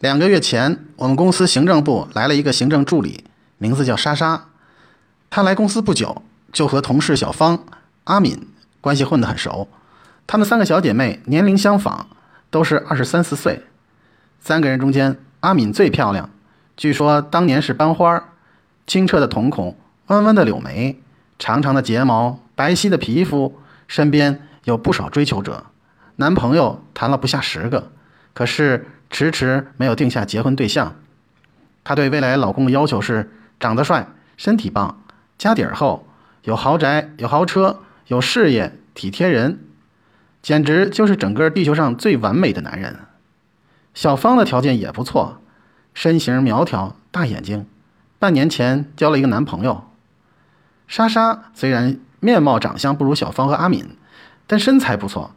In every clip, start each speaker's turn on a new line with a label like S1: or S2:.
S1: 两个月前，我们公司行政部来了一个行政助理，名字叫莎莎。她来公司不久，就和同事小芳、阿敏关系混得很熟。她们三个小姐妹年龄相仿，都是二十三四岁。三个人中间，阿敏最漂亮，据说当年是班花。清澈的瞳孔，弯弯的柳眉，长长的睫毛，白皙的皮肤，身边有不少追求者，男朋友谈了不下十个，可是迟迟没有定下结婚对象。她对未来老公的要求是：长得帅，身体棒，家底儿厚，有豪宅，有豪车，有事业，体贴人，简直就是整个地球上最完美的男人。小芳的条件也不错，身形苗条，大眼睛。半年前交了一个男朋友。莎莎虽然面貌长相不如小芳和阿敏，但身材不错，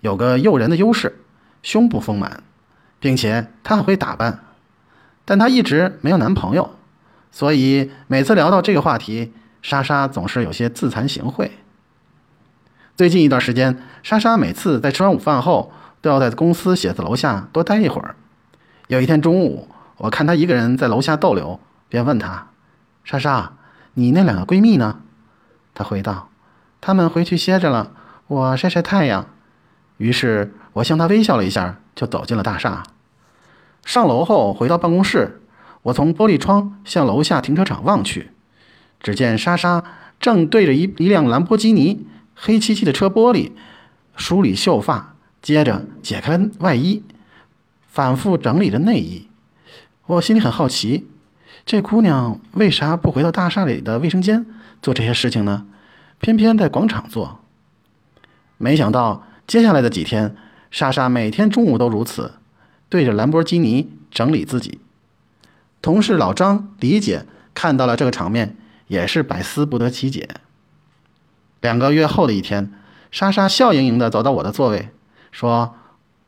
S1: 有个诱人的优势，胸部丰满，并且她很会打扮。但她一直没有男朋友，所以每次聊到这个话题，莎莎总是有些自惭形秽。最近一段时间，莎莎每次在吃完午饭后，都要在公司写字楼下多待一会儿。有一天中午，我看她一个人在楼下逗留。便问她：“莎莎，你那两个闺蜜呢？”她回道：“她们回去歇着了，我晒晒太阳。”于是我向她微笑了一下，就走进了大厦。上楼后回到办公室，我从玻璃窗向楼下停车场望去，只见莎莎正对着一一辆兰博基尼，黑漆漆的车玻璃，梳理秀发，接着解开外衣，反复整理着内衣。我心里很好奇。这姑娘为啥不回到大厦里的卫生间做这些事情呢？偏偏在广场做。没想到接下来的几天，莎莎每天中午都如此，对着兰博基尼整理自己。同事老张、李姐看到了这个场面，也是百思不得其解。两个月后的一天，莎莎笑盈盈地走到我的座位，说：“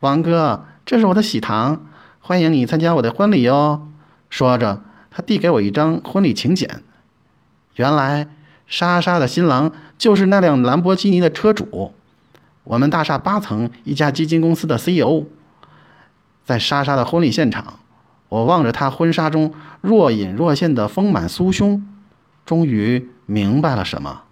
S1: 王哥，这是我的喜糖，欢迎你参加我的婚礼哦。”说着。他递给我一张婚礼请柬，原来莎莎的新郎就是那辆兰博基尼的车主，我们大厦八层一家基金公司的 CEO。在莎莎的婚礼现场，我望着她婚纱中若隐若现的丰满酥胸，终于明白了什么。